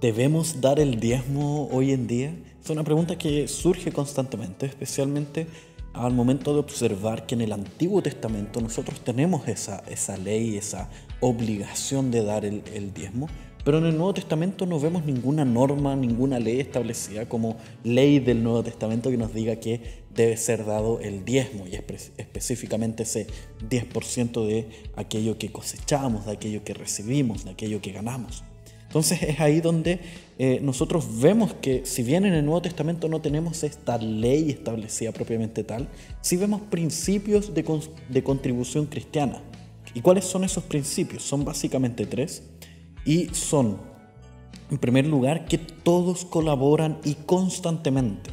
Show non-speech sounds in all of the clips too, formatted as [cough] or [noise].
¿Debemos dar el diezmo hoy en día? Es una pregunta que surge constantemente, especialmente al momento de observar que en el Antiguo Testamento nosotros tenemos esa, esa ley, esa obligación de dar el, diezmo, pero en el Nuevo Testamento no vemos ninguna norma, ninguna ley establecida como ley del Nuevo Testamento que nos diga que debe ser dado el diezmo y específicamente ese 10% de aquello que cosechamos, de aquello que recibimos, de aquello que ganamos. Entonces es ahí donde eh, nosotros vemos que si bien en el Nuevo Testamento no tenemos esta ley establecida propiamente tal, sí vemos principios de, de contribución cristiana. ¿Y cuáles son esos principios? Son básicamente tres y son, en primer lugar, que todos colaboran y constantemente.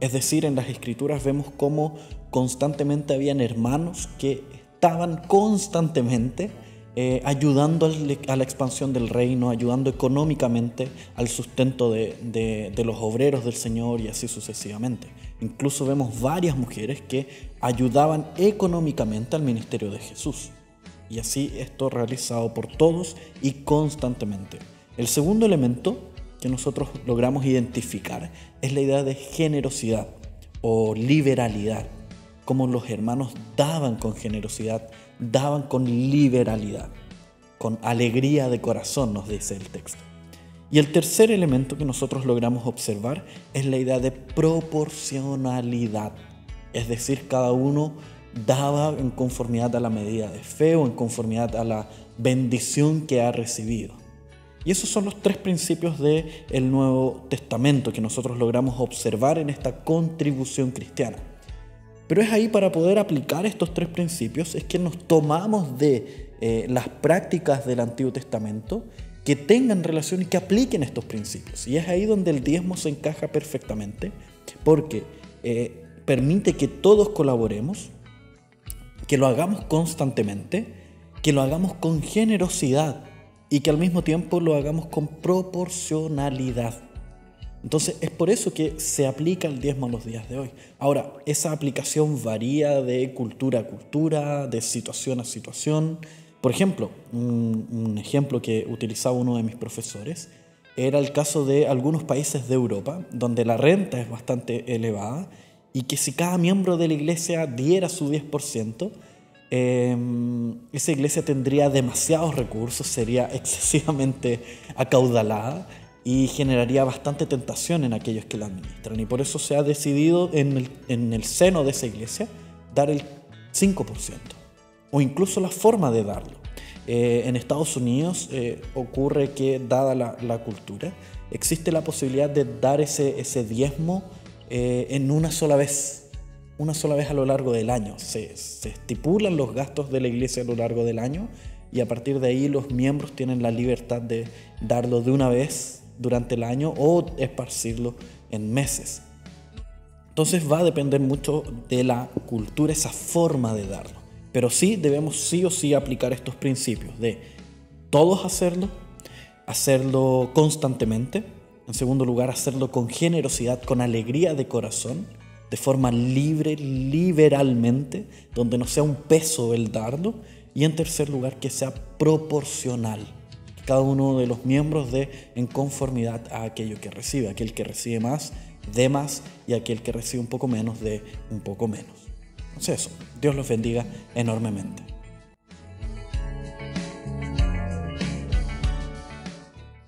Es decir, en las escrituras vemos cómo constantemente habían hermanos que estaban constantemente eh, ayudando a la expansión del reino, ayudando económicamente al sustento de, los obreros del Señor y así sucesivamente. Incluso vemos varias mujeres que ayudaban económicamente al ministerio de Jesús. Y así esto realizado por todos y constantemente. El segundo elemento que nosotros logramos identificar es la idea de generosidad o liberalidad, como los hermanos daban con generosidad daban con liberalidad, con alegría de corazón, nos dice el texto. Y el tercer elemento que nosotros logramos observar es la idea de proporcionalidad, es decir, cada uno daba en conformidad a la medida de fe o en conformidad a la bendición que ha recibido. Y esos son los tres principios del el Nuevo Testamento que nosotros logramos observar en esta contribución cristiana. Pero es ahí para poder aplicar estos tres principios, es que nos tomamos de eh, las prácticas del Antiguo Testamento que tengan relación y que apliquen estos principios. Y es ahí donde el diezmo se encaja perfectamente, porque eh, permite que todos colaboremos, que lo hagamos constantemente, que lo hagamos con generosidad y que al mismo tiempo lo hagamos con proporcionalidad. Entonces es por eso que se aplica el diezmo a los días de hoy. Ahora, esa aplicación varía de cultura a cultura, de situación a situación. Por ejemplo, un, ejemplo que utilizaba uno de mis profesores era el caso de algunos países de Europa, donde la renta es bastante elevada y que si cada miembro de la iglesia diera su 10%, em, esa iglesia tendría demasiados recursos, sería [laughs] excesivamente acaudalada y generaría bastante tentación en aquellos que la administran. Y por eso se ha decidido en el, en el seno de esa iglesia dar el 5%, o incluso la forma de darlo. Eh, en Estados Unidos eh, ocurre que, dada la, la, cultura, existe la posibilidad de dar ese, ese diezmo eh, en una sola vez, una sola vez a lo largo del año. Se, se estipulan los gastos de la iglesia a lo largo del año y a partir de ahí los miembros tienen la libertad de darlo de una vez durante el año o esparcirlo en meses. Entonces va a depender mucho de la cultura, esa forma de darlo. Pero sí debemos sí o sí aplicar estos principios de todos hacerlo, hacerlo constantemente, en segundo lugar hacerlo con generosidad, con alegría de corazón, de forma libre, liberalmente, donde no sea un peso el darlo, y en tercer lugar que sea proporcional cada uno de los miembros de en conformidad a aquello que recibe. Aquel que recibe más, de más, y aquel que recibe un poco menos, de un poco menos. Entonces eso, Dios los bendiga enormemente.